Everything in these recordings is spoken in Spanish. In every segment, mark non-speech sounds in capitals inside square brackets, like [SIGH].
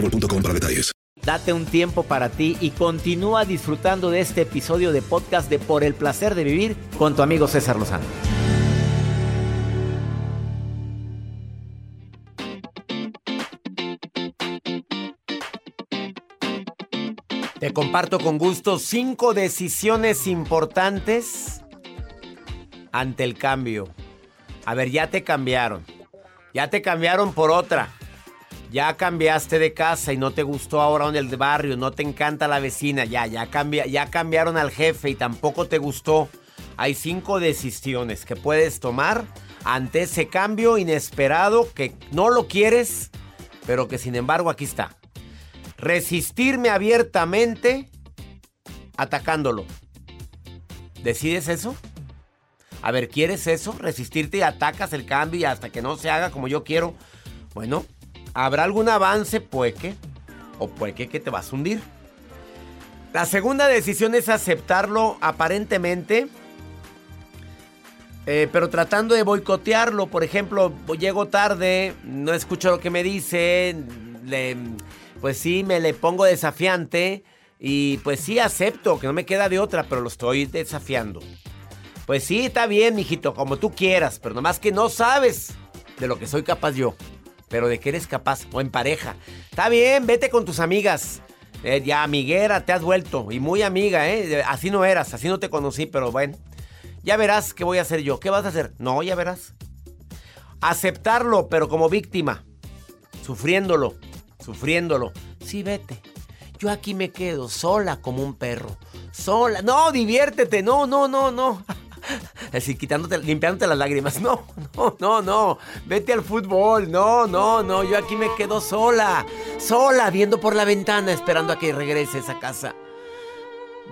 boostmobile.com para detalles. Date un tiempo para ti y continúa disfrutando de este episodio de podcast de Por el placer de vivir con tu amigo César Lozano. Te comparto con gusto cinco decisiones importantes ante el cambio. A ver, ya te cambiaron. Ya te cambiaron por otra. Ya cambiaste de casa y no te gustó ahora en el barrio, no te encanta la vecina, ya, ya, cambia, ya cambiaron al jefe y tampoco te gustó. Hay cinco decisiones que puedes tomar ante ese cambio inesperado que no lo quieres, pero que sin embargo aquí está. Resistirme abiertamente atacándolo. ¿Decides eso? A ver, ¿quieres eso? Resistirte y atacas el cambio y hasta que no se haga como yo quiero. Bueno, ¿habrá algún avance? Pueque. O pueque que te vas a hundir. La segunda decisión es aceptarlo aparentemente. eh, pero tratando de boicotearlo, por ejemplo, llego tarde, no escucho lo que me dice, le- pues sí, me le pongo desafiante y pues sí acepto que no me queda de otra, pero lo estoy desafiando. Pues sí, está bien, mijito, como tú quieras, pero nomás que no sabes de lo que soy capaz yo, pero de que eres capaz, o en pareja. Está bien, vete con tus amigas. Eh, ya amiguera te has vuelto, y muy amiga, ¿eh? Así no eras, así no te conocí, pero bueno. Ya verás qué voy a hacer yo. ¿Qué vas a hacer? No, ya verás. Aceptarlo, pero como víctima. Sufriéndolo, sufriéndolo. Sí, vete. Yo aquí me quedo sola como un perro. Sola. No, diviértete. No, no, no, no. [LAUGHS] [LAUGHS] Así quitándote, limpiándote las lágrimas. [LAUGHS] No, no, no, no. Vete al fútbol. No, no, no. Yo aquí me quedo sola. Sola, viendo por la ventana, esperando a que regreses a casa.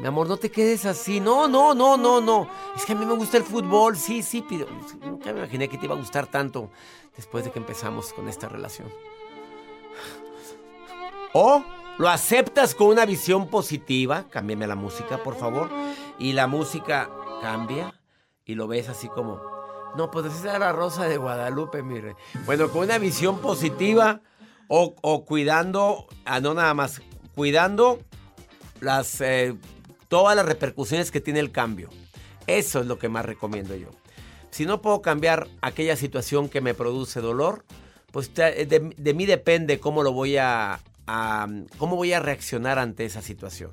Mi amor, no te quedes así. No, no, no, no, no. Es que a mí me gusta el fútbol. Sí, sí, pero nunca me imaginé que te iba a gustar tanto después de que empezamos con esta relación. O lo aceptas con una visión positiva. Cámbiame la música, por favor. Y la música cambia y lo ves así como. No, pues esa era la rosa de Guadalupe, mire. Bueno, con una visión positiva o, o cuidando, ah, no nada más, cuidando las, eh, todas las repercusiones que tiene el cambio. Eso es lo que más recomiendo yo. Si no puedo cambiar aquella situación que me produce dolor, pues de, de mí depende cómo lo voy a, a- cómo voy a reaccionar ante esa situación.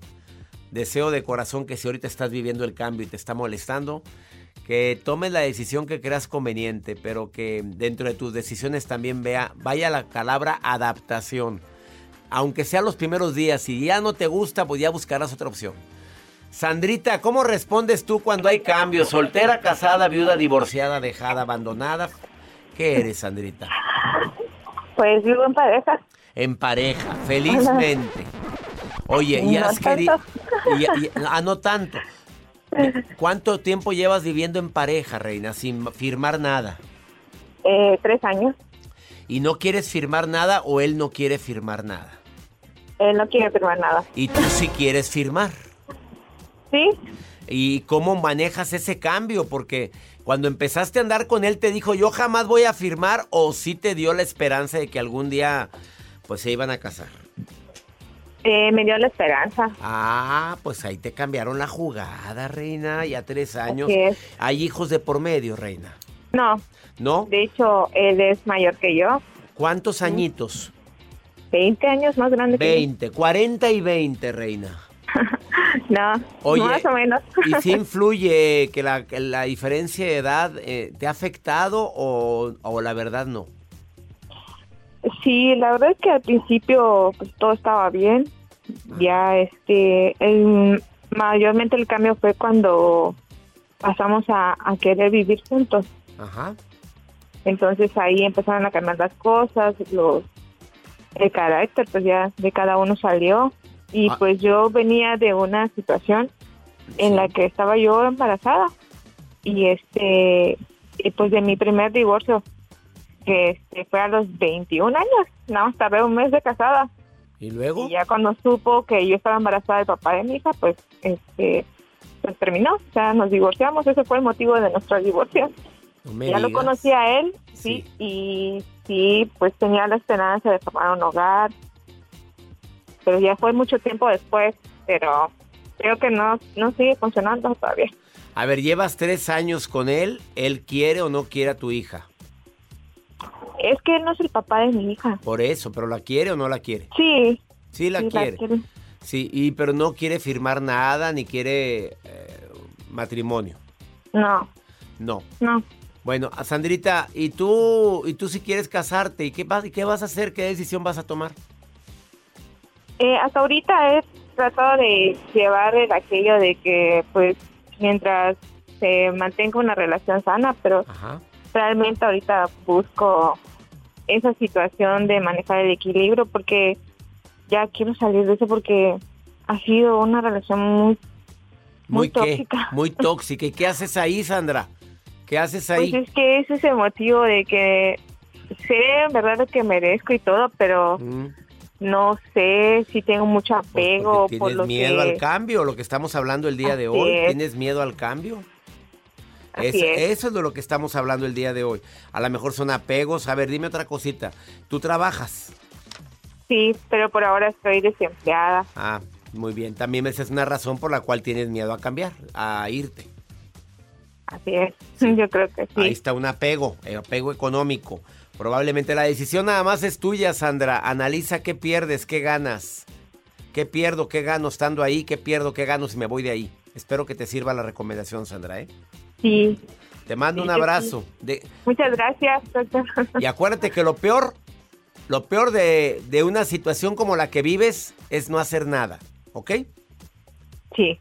Deseo de corazón que si ahorita estás viviendo el cambio y te está molestando, que tomes la decisión que creas conveniente, pero que dentro de tus decisiones también vea, vaya la palabra adaptación. Aunque sea los primeros días, si ya no te gusta, pues ya buscarás otra opción. Sandrita, ¿cómo respondes tú cuando hay cambios? ¿Soltera, casada, viuda, divorciada, dejada, abandonada? ¿Qué eres, Sandrita? Pues vivo en pareja. En pareja, felizmente. [LAUGHS] Oye, ¿y has querido... Ah, no tanto. ¿Cuánto tiempo llevas viviendo en pareja, reina, sin firmar nada? Eh, tres años. ¿Y no quieres firmar nada o él no quiere firmar nada? Él no quiere firmar nada. Y tú sí quieres firmar. ¿Sí? ¿Y cómo manejas ese cambio? Porque cuando empezaste a andar con él te dijo yo jamás voy a firmar o sí te dio la esperanza de que algún día pues se iban a casar. Eh, me dio la esperanza. Ah, pues ahí te cambiaron la jugada, reina, ya tres años. Hay hijos de por medio, reina. No, ¿No? de hecho, él es mayor que yo. ¿Cuántos añitos? 20 años más grande que 20, 40 y 20, reina. yo. [LAUGHS] No, Oye, más o menos. ¿Y si [LAUGHS] influye que la, la diferencia de edad eh, te ha afectado o, o la verdad no? Sí, la verdad es que al principio pues todo estaba bien. Ya este, el- mayormente el cambio fue cuando pasamos a, a querer vivir juntos. Ajá. Entonces ahí empezaron a cambiar las cosas, los el carácter pues ya de cada uno salió y Ah. pues yo venía de una situación en la que estaba yo embarazada y este y pues de mi primer divorcio que este, fue a los 21 años, nada más tardé un mes de casada ¿Y luego? y ya cuando supo que yo estaba embarazada del papá de mi hija pues este pues terminó, o sea, nos divorciamos, ese fue el motivo de nuestro divorcio No ya lo conocí a él, Sí. sí, y sí, pues tenía la esperanza de formar un hogar, pero ya fue mucho tiempo después, pero creo que no, no sigue funcionando todavía. A ver, llevas tres años con él. ¿Él quiere o no quiere a tu hija? Es que él no es el papá de mi hija. Por eso, pero ¿la quiere o no la quiere? Sí, Sí, la sí, quiere. quiere. Sí, y pero no quiere firmar nada ni quiere eh, matrimonio. No, No. no. Bueno, Sandrita, ¿y tú, y tú si quieres casarte? ¿Y qué, vas, y qué vas a hacer? ¿Qué decisión vas a tomar? Eh, hasta ahorita he tratado de llevar el aquello de que, pues, mientras se mantenga una relación sana, pero Ajá. realmente ahorita busco esa situación de manejar el equilibrio porque ya quiero salir de eso porque ha sido una relación muy Muy tóxica. Muy [LAUGHS] tóxica. ¿Y qué haces ahí, Sandra? ¿Qué haces pues ahí? es que es ese motivo de que sé en verdad lo que merezco y todo pero Mm, no sé si tengo mucho pues apego por ¿Tienes lo miedo que al cambio? Lo que estamos hablando el día de hoy. es. ¿Tienes miedo al cambio? Eso, es. eso es de lo que estamos hablando el día de hoy. A lo mejor son apegos. A ver, dime otra cosita. ¿Tú trabajas? sí pero por ahora estoy desempleada Ah, muy bien. También esa es una razón por la cual tienes miedo a cambiar, a irte. así es [LAUGHS] yo creo que sí Ahí está un apego, el apego económico. Probablemente la decisión nada más es tuya, Sandra. Analiza qué pierdes, qué ganas. ¿Qué pierdo, qué gano estando ahí? ¿Qué pierdo, qué gano si me voy de ahí? Espero que te sirva la recomendación, Sandra, ¿eh? Sí Te mando Sí, un abrazo. De- muchas gracias doctor y acuérdate que lo peor, lo peor de, de una situación como la que vives es no hacer nada, ¿ok? sí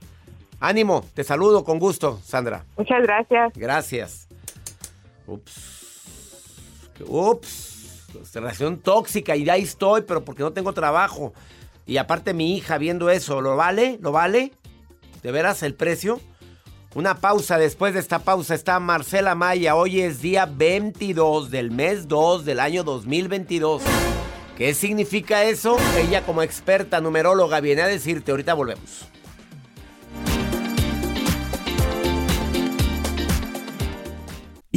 Ánimo, te saludo con gusto, Sandra. muchas gracias Gracias. Ups. Ups. Relación tóxica y ahí estoy, pero porque no tengo trabajo. Y aparte mi hija viendo eso, ¿lo vale? ¿Lo vale? ¿De veras el precio? Una pausa, después de esta pausa está Marcela Maya. Hoy es día 22 del mes 2 del año 2022. ¿Qué significa eso? Ella como experta numeróloga viene a decirte, ahorita volvemos.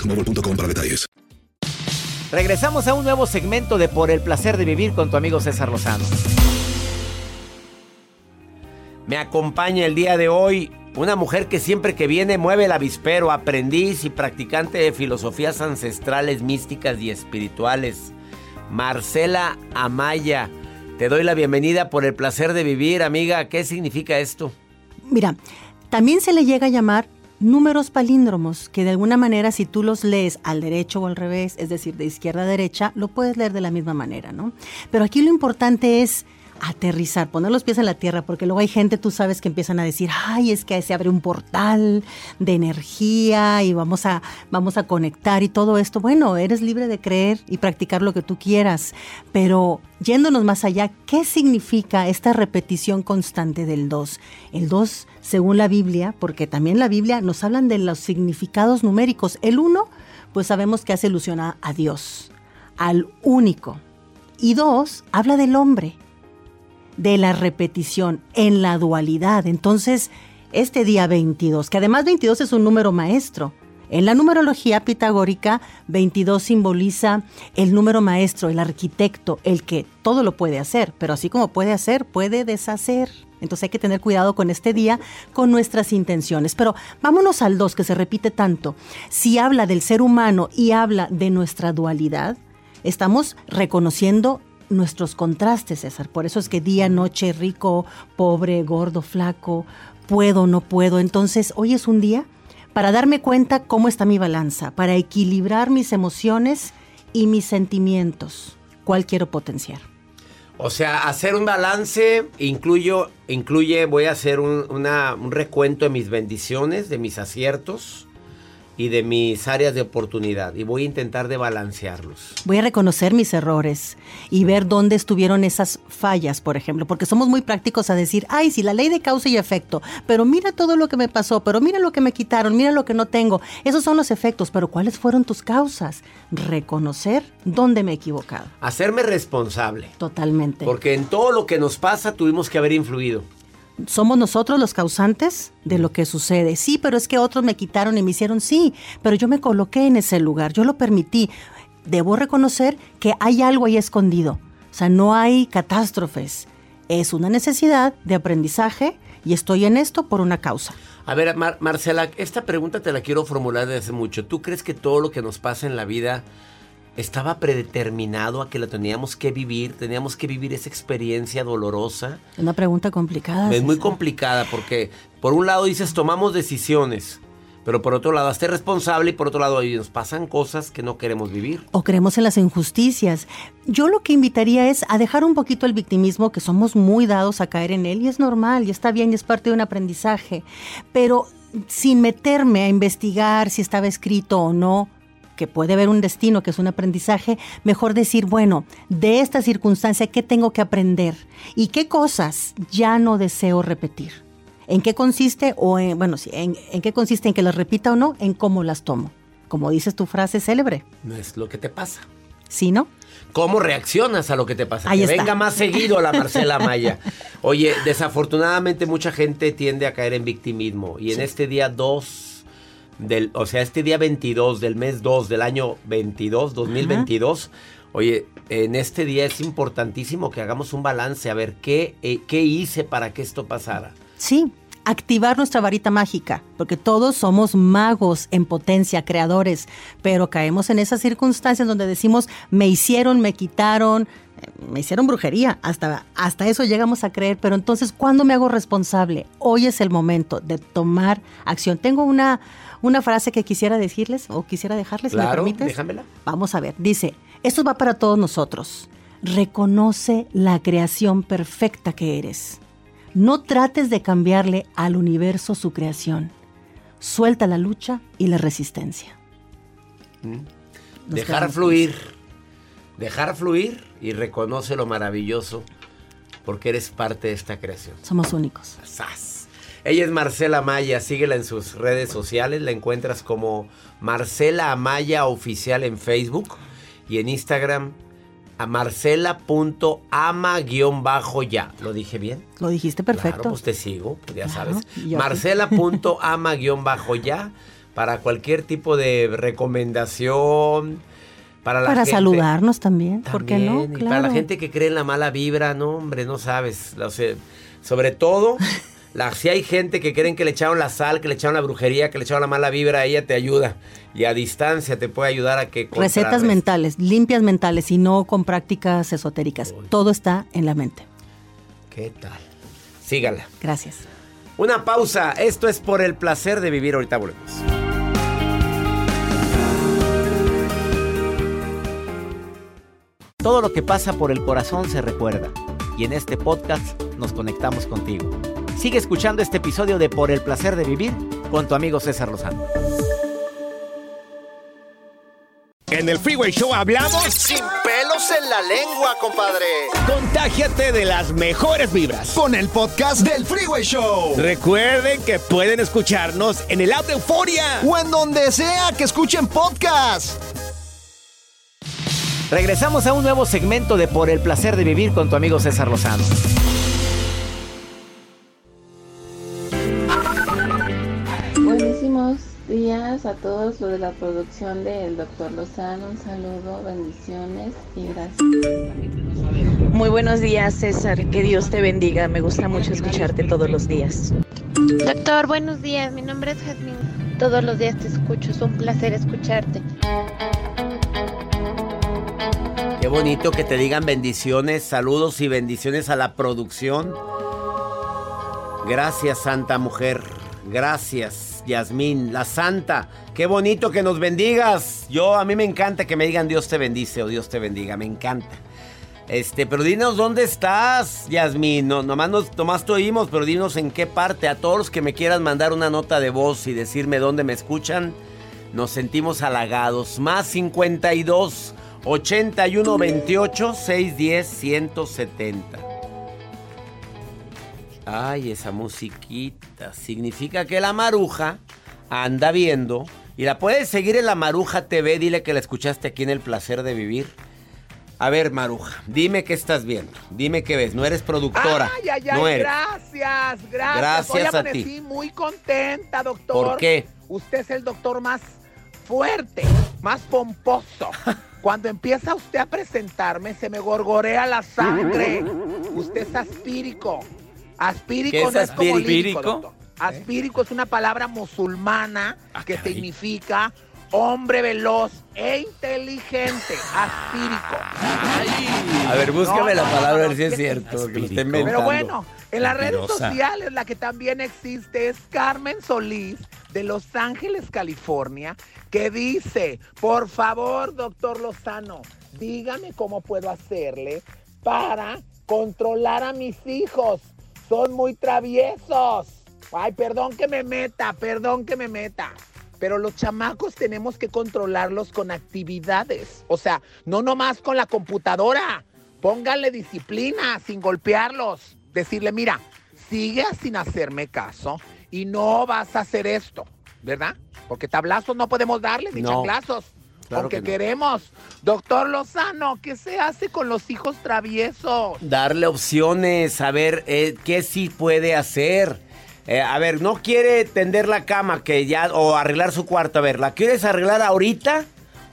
boostmobile.com para detalles. Regresamos a un nuevo segmento de Por el placer de vivir con tu amigo César Lozano. Me acompaña el día de hoy una mujer que siempre que viene mueve el avispero, aprendiz y practicante de filosofías ancestrales, místicas y espirituales. Marcela Amaya, te doy la bienvenida por el placer de vivir, amiga. ¿Qué significa esto? Mira, también se le llega a llamar números palíndromos que de alguna manera si tú los lees al derecho o al revés, es decir, de izquierda a derecha, lo puedes leer de la misma manera, ¿no? Pero aquí lo importante es aterrizar, poner los pies en la tierra, porque luego hay gente, tú sabes, que empiezan a decir, ay, es que se abre un portal de energía y vamos a, vamos a conectar y todo esto. Bueno, eres libre de creer y practicar lo que tú quieras, pero yéndonos más allá, ¿qué significa esta repetición constante del 2? El 2, según la Biblia, porque también la Biblia nos hablan de los significados numéricos. El 1, pues sabemos que hace ilusión a, Dios, al único. Y dos, habla del hombre de la repetición en la dualidad. Entonces, este día 22, que además 22 es un número maestro. En la numerología pitagórica, 22 simboliza el número maestro, el arquitecto, el que todo lo puede hacer, pero así como puede hacer, puede deshacer. Entonces hay que tener cuidado con este día, con nuestras intenciones. Pero vámonos al 2, que se repite tanto. Si habla del ser humano y habla de nuestra dualidad, estamos reconociendo nuestros contrastes, César. Por eso es que día, noche, rico, pobre, gordo, flaco, puedo, no puedo. Entonces, hoy es un día para darme cuenta cómo está mi balanza, para equilibrar mis emociones y mis sentimientos. ¿Cuál quiero potenciar? O sea, hacer un balance incluyo, incluye, voy a hacer un, un recuento de mis bendiciones, de mis aciertos y de mis áreas de oportunidad y voy a intentar de balancearlos. Voy a reconocer mis errores y ver dónde estuvieron esas fallas, por ejemplo, porque somos muy prácticos a decir, ay, sí, la ley de causa y efecto, pero mira todo lo que me pasó, pero mira lo que me quitaron, mira lo que no tengo. Esos son los efectos, pero ¿cuáles fueron tus causas? Reconocer dónde me he equivocado. Hacerme responsable. Totalmente. Porque en todo lo que nos pasa tuvimos que haber influido somos nosotros los causantes de lo que sucede. Sí, pero es que otros me quitaron y me hicieron sí, pero yo me coloqué en ese lugar, yo lo permití. Debo reconocer que hay algo ahí escondido. O sea, no hay catástrofes. Es una necesidad de aprendizaje y estoy en esto por una causa. A ver, Marcela, esta pregunta te la quiero formular desde hace mucho. ¿Tú crees que todo lo que nos pasa en la vida estaba predeterminado a que lo teníamos que vivir, teníamos que vivir esa experiencia dolorosa. Una pregunta complicada. Es muy complicada porque por un lado dices tomamos decisiones, pero por otro lado hazte responsable y por otro lado nos pasan cosas que no queremos vivir. O creemos en las injusticias. Yo lo que invitaría es a dejar un poquito el victimismo, que somos muy dados a caer en él y es normal y está bien y es parte de un aprendizaje, pero sin meterme a investigar si estaba escrito o no que puede haber un destino, que es un aprendizaje, mejor decir, bueno, de esta circunstancia, ¿qué tengo que aprender? ¿Y qué cosas ya no deseo repetir? ¿En qué consiste? O en, bueno, sí, en, qué consiste en que las repita o no? En cómo las tomo. Como dices tu frase célebre. No es lo que te pasa. ¿Sí, no? ¿Cómo reaccionas a lo que te pasa? que venga más seguido la Marcela [LAUGHS] Maya. Oye, desafortunadamente mucha gente tiende a caer en victimismo. Y en este día dos del, o sea, este día 22 del mes 2 del año 22, 2022. Oye, en este día es importantísimo que hagamos un balance, a ver qué, eh, qué hice para que esto pasara. Sí, activar nuestra varita mágica, porque todos somos magos en potencia, creadores, pero caemos en esas circunstancias donde decimos, me hicieron, me quitaron, me hicieron brujería, hasta, hasta eso llegamos a creer, pero entonces, ¿cuándo me hago responsable? Hoy es el momento de tomar acción. Tengo una, una frase que quisiera decirles o quisiera dejarles, ¿me permites? Déjamela. Vamos a ver, dice, esto va para todos nosotros. Reconoce la creación perfecta que eres. No trates de cambiarle al universo su creación. Suelta la lucha y la resistencia. Mm. Dejar fluir. Dejar fluir y reconoce lo maravilloso porque eres parte de esta creación. Somos únicos. Ella es Marcela Amaya, síguela en sus redes sociales, la encuentras como Marcela Amaya Oficial en Facebook y en Instagram a marcela.ama-ya. ¿Lo dije bien? Lo dijiste perfecto. Claro, pues te sigo, pues ya sabes. Marcela.ama-ya para cualquier tipo de recomendación, para, para saludarnos también, ¿por qué no? Y para la gente que cree en la mala vibra, no, hombre, no sabes. sobre todo, [LAUGHS] la, si hay gente que creen que le echaron la sal, que le echaron la brujería, que le echaron la mala vibra, ella te ayuda. Y a distancia te puede ayudar a que... Recetas mentales, limpias mentales y no con prácticas esotéricas. Todo está en la mente. ¿Qué tal? Sígala. Gracias. Una pausa. Esto es por el placer de vivir. Ahorita volvemos. Todo lo que pasa por el corazón se recuerda. Y en este podcast nos conectamos contigo. Sigue escuchando este episodio de Por el placer de vivir con tu amigo César Lozano. En el Freeway Show hablamos sin pelos en la lengua, compadre. Contágiate de las mejores vibras con el podcast del Freeway Show. Recuerden que pueden escucharnos en el app de Euforia o en donde sea que escuchen podcast. Regresamos a un nuevo segmento de Por el placer de vivir con tu amigo César Lozano. Buenísimos días a todos los de la producción del Doctor Lozano. Un saludo, bendiciones y gracias. Muy buenos días, César. Que Dios te bendiga. Me gusta mucho escucharte todos los días. Doctor, buenos días. Mi nombre es Jasmine. Todos los días te escucho. Es un placer escucharte. Qué bonito que te digan bendiciones, saludos y bendiciones a la producción. Gracias, Santa Mujer. Gracias, Yasmín, la Santa. Qué bonito que nos bendigas. Yo, a mí me encanta que me digan Dios te bendice o Dios te bendiga. Me encanta. Este, pero dinos dónde estás, Yasmín. No, nomás, nos, nomás te oímos, pero dinos en qué parte. A todos los que me quieran mandar una nota de voz y decirme dónde me escuchan, nos sentimos halagados. Más 52 81 28 610 170. Ay, esa musiquita. Significa que la maruja anda viendo. Y la puedes seguir en la Maruja TV. Dile que la escuchaste aquí en El Placer de Vivir. A ver, Maruja, dime qué estás viendo. Dime qué ves. No eres productora. Ay, ay, ay, no eres. gracias, gracias. Gracias Hoy a ti. muy contenta, doctor. ¿Por qué? Usted es el doctor más fuerte, más pomposo. [LAUGHS] Cuando empieza usted a presentarme, se me gorgorea la sangre. Usted es aspírico. Aspírico ¿Qué es no es como lírico, doctor. Aspírico es una palabra musulmana que significa hombre veloz e inteligente. Aspírico. A ver, búscame No, la no, palabra, no, a ver si es cierto. que lo esté Pero bueno, en las redes sociales la que también existe es Carmen Solís de Los Ángeles, California, que dice, por favor, doctor Lozano, dígame cómo puedo hacerle para controlar a mis hijos. Son muy traviesos. Ay, perdón que me meta, perdón que me meta. Pero los chamacos tenemos que controlarlos con actividades. O sea, no nomás con la computadora. Pónganle disciplina sin golpearlos. Decirle, mira, sigue sin hacerme caso y no vas a hacer esto, ¿verdad? Porque tablazos no podemos darle, ni No, chanclazos. claro aunque que no. queremos. Doctor Lozano, ¿qué se hace con los hijos traviesos? Darle opciones, a ver eh, qué sí puede hacer. Eh, a ver, no quiere tender la cama que ya o arreglar su cuarto. A ver, ¿la quieres arreglar ahorita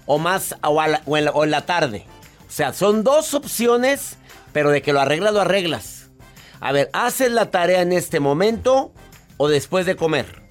o más o, o en, la, o en la tarde? O sea, son dos opciones, pero de que lo arreglas, lo arreglas. A ver, ¿haces la tarea en este momento o después de comer?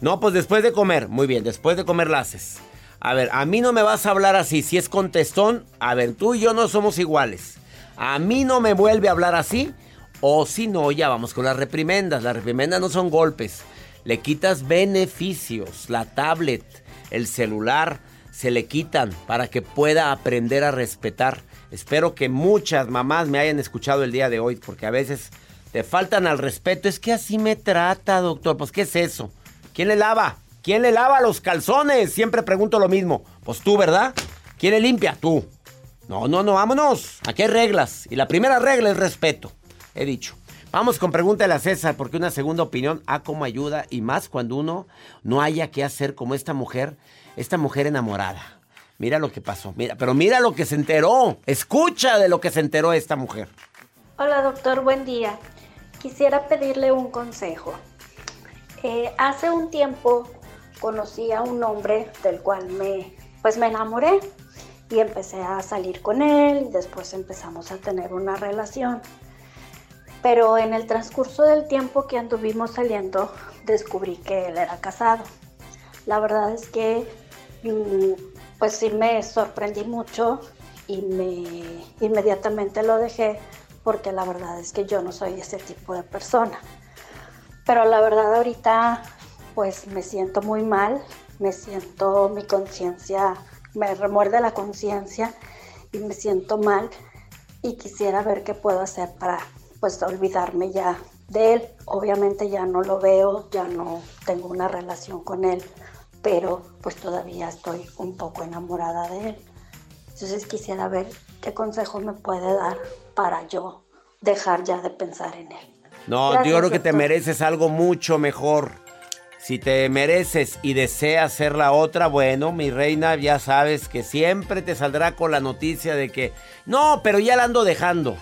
No, pues después de comer. Muy bien, después de comer la haces. A ver, a mí no me vas a hablar así. Si es contestón, a ver, tú y yo no somos iguales. A mí no me vuelve a hablar así. O si no, ya vamos con las reprimendas. Las reprimendas no son golpes. Le quitas beneficios. La tablet, el celular, se le quitan para que pueda aprender a respetar. Espero que muchas mamás me hayan escuchado el día de hoy, porque a veces te faltan al respeto. Es que así me trata, doctor. Pues, ¿qué es eso? ¿Quién le lava? ¿Quién le lava los calzones? Siempre pregunto lo mismo. Pues tú, ¿verdad? ¿Quién le limpia? Tú. No, no, no, vámonos. Aquí hay reglas. Y la primera regla es respeto. He dicho. Vamos con pregúntale a César, porque una segunda opinión a como ayuda y más cuando uno no haya qué hacer como esta mujer, esta mujer enamorada. Mira lo que pasó, mira, pero mira lo que se enteró. Escucha de lo que se enteró esta mujer. Hola doctor, buen día. Quisiera pedirle un consejo. Eh, hace un tiempo conocí a un hombre del cual me, pues me enamoré y empecé a salir con él y después empezamos a tener una relación. Pero en el transcurso del tiempo que anduvimos saliendo descubrí que él era casado. La verdad es que mm, pues sí me sorprendí mucho y me inmediatamente lo dejé porque la verdad es que yo no soy ese tipo de persona. Pero la verdad ahorita pues me siento muy mal, me siento mi conciencia, me remuerde la conciencia y me siento mal y quisiera ver qué puedo hacer para pues olvidarme ya de él. Obviamente ya no lo veo, ya no tengo una relación con él, pero pues todavía estoy un poco enamorada de él. Entonces quisiera ver qué consejo me puede dar para yo dejar ya de pensar en él. No, Gracias, yo creo que te mereces algo mucho mejor. Si te mereces y deseas ser la otra, bueno, mi reina, ya sabes que siempre te saldrá con la noticia de que, no, pero ya la ando dejando.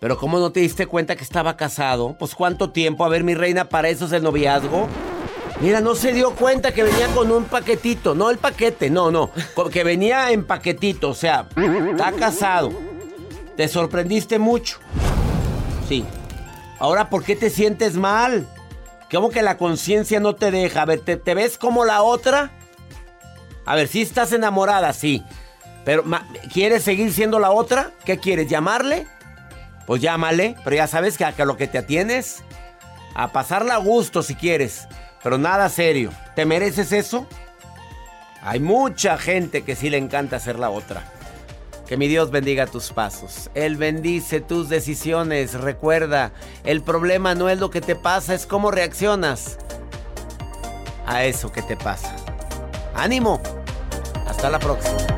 Pero ¿cómo no te diste cuenta que estaba casado? Pues cuánto tiempo, a ver, mi reina, para eso es el noviazgo. Mira, no se dio cuenta que venía con un paquetito, no el paquete, no, no, que venía en paquetito, o sea, está casado. Te sorprendiste mucho. Sí. Ahora, ¿por qué te sientes mal? ¿Cómo que la conciencia no te deja? A ver, ¿te, te ves como la otra? A ver, si estás enamorada, sí. Pero, ¿quieres seguir siendo la otra? ¿Qué quieres? ¿Llamarle? Pues llámale, pero ya sabes que a, lo que te atienes, a pasarla a gusto si quieres, pero nada serio. ¿Te mereces eso? Hay mucha gente que sí le encanta ser la otra. Que mi Dios bendiga tus pasos. Él bendice tus decisiones. Recuerda, el problema no es lo que te pasa, es cómo reaccionas a eso que te pasa. ánimo. Hasta la próxima.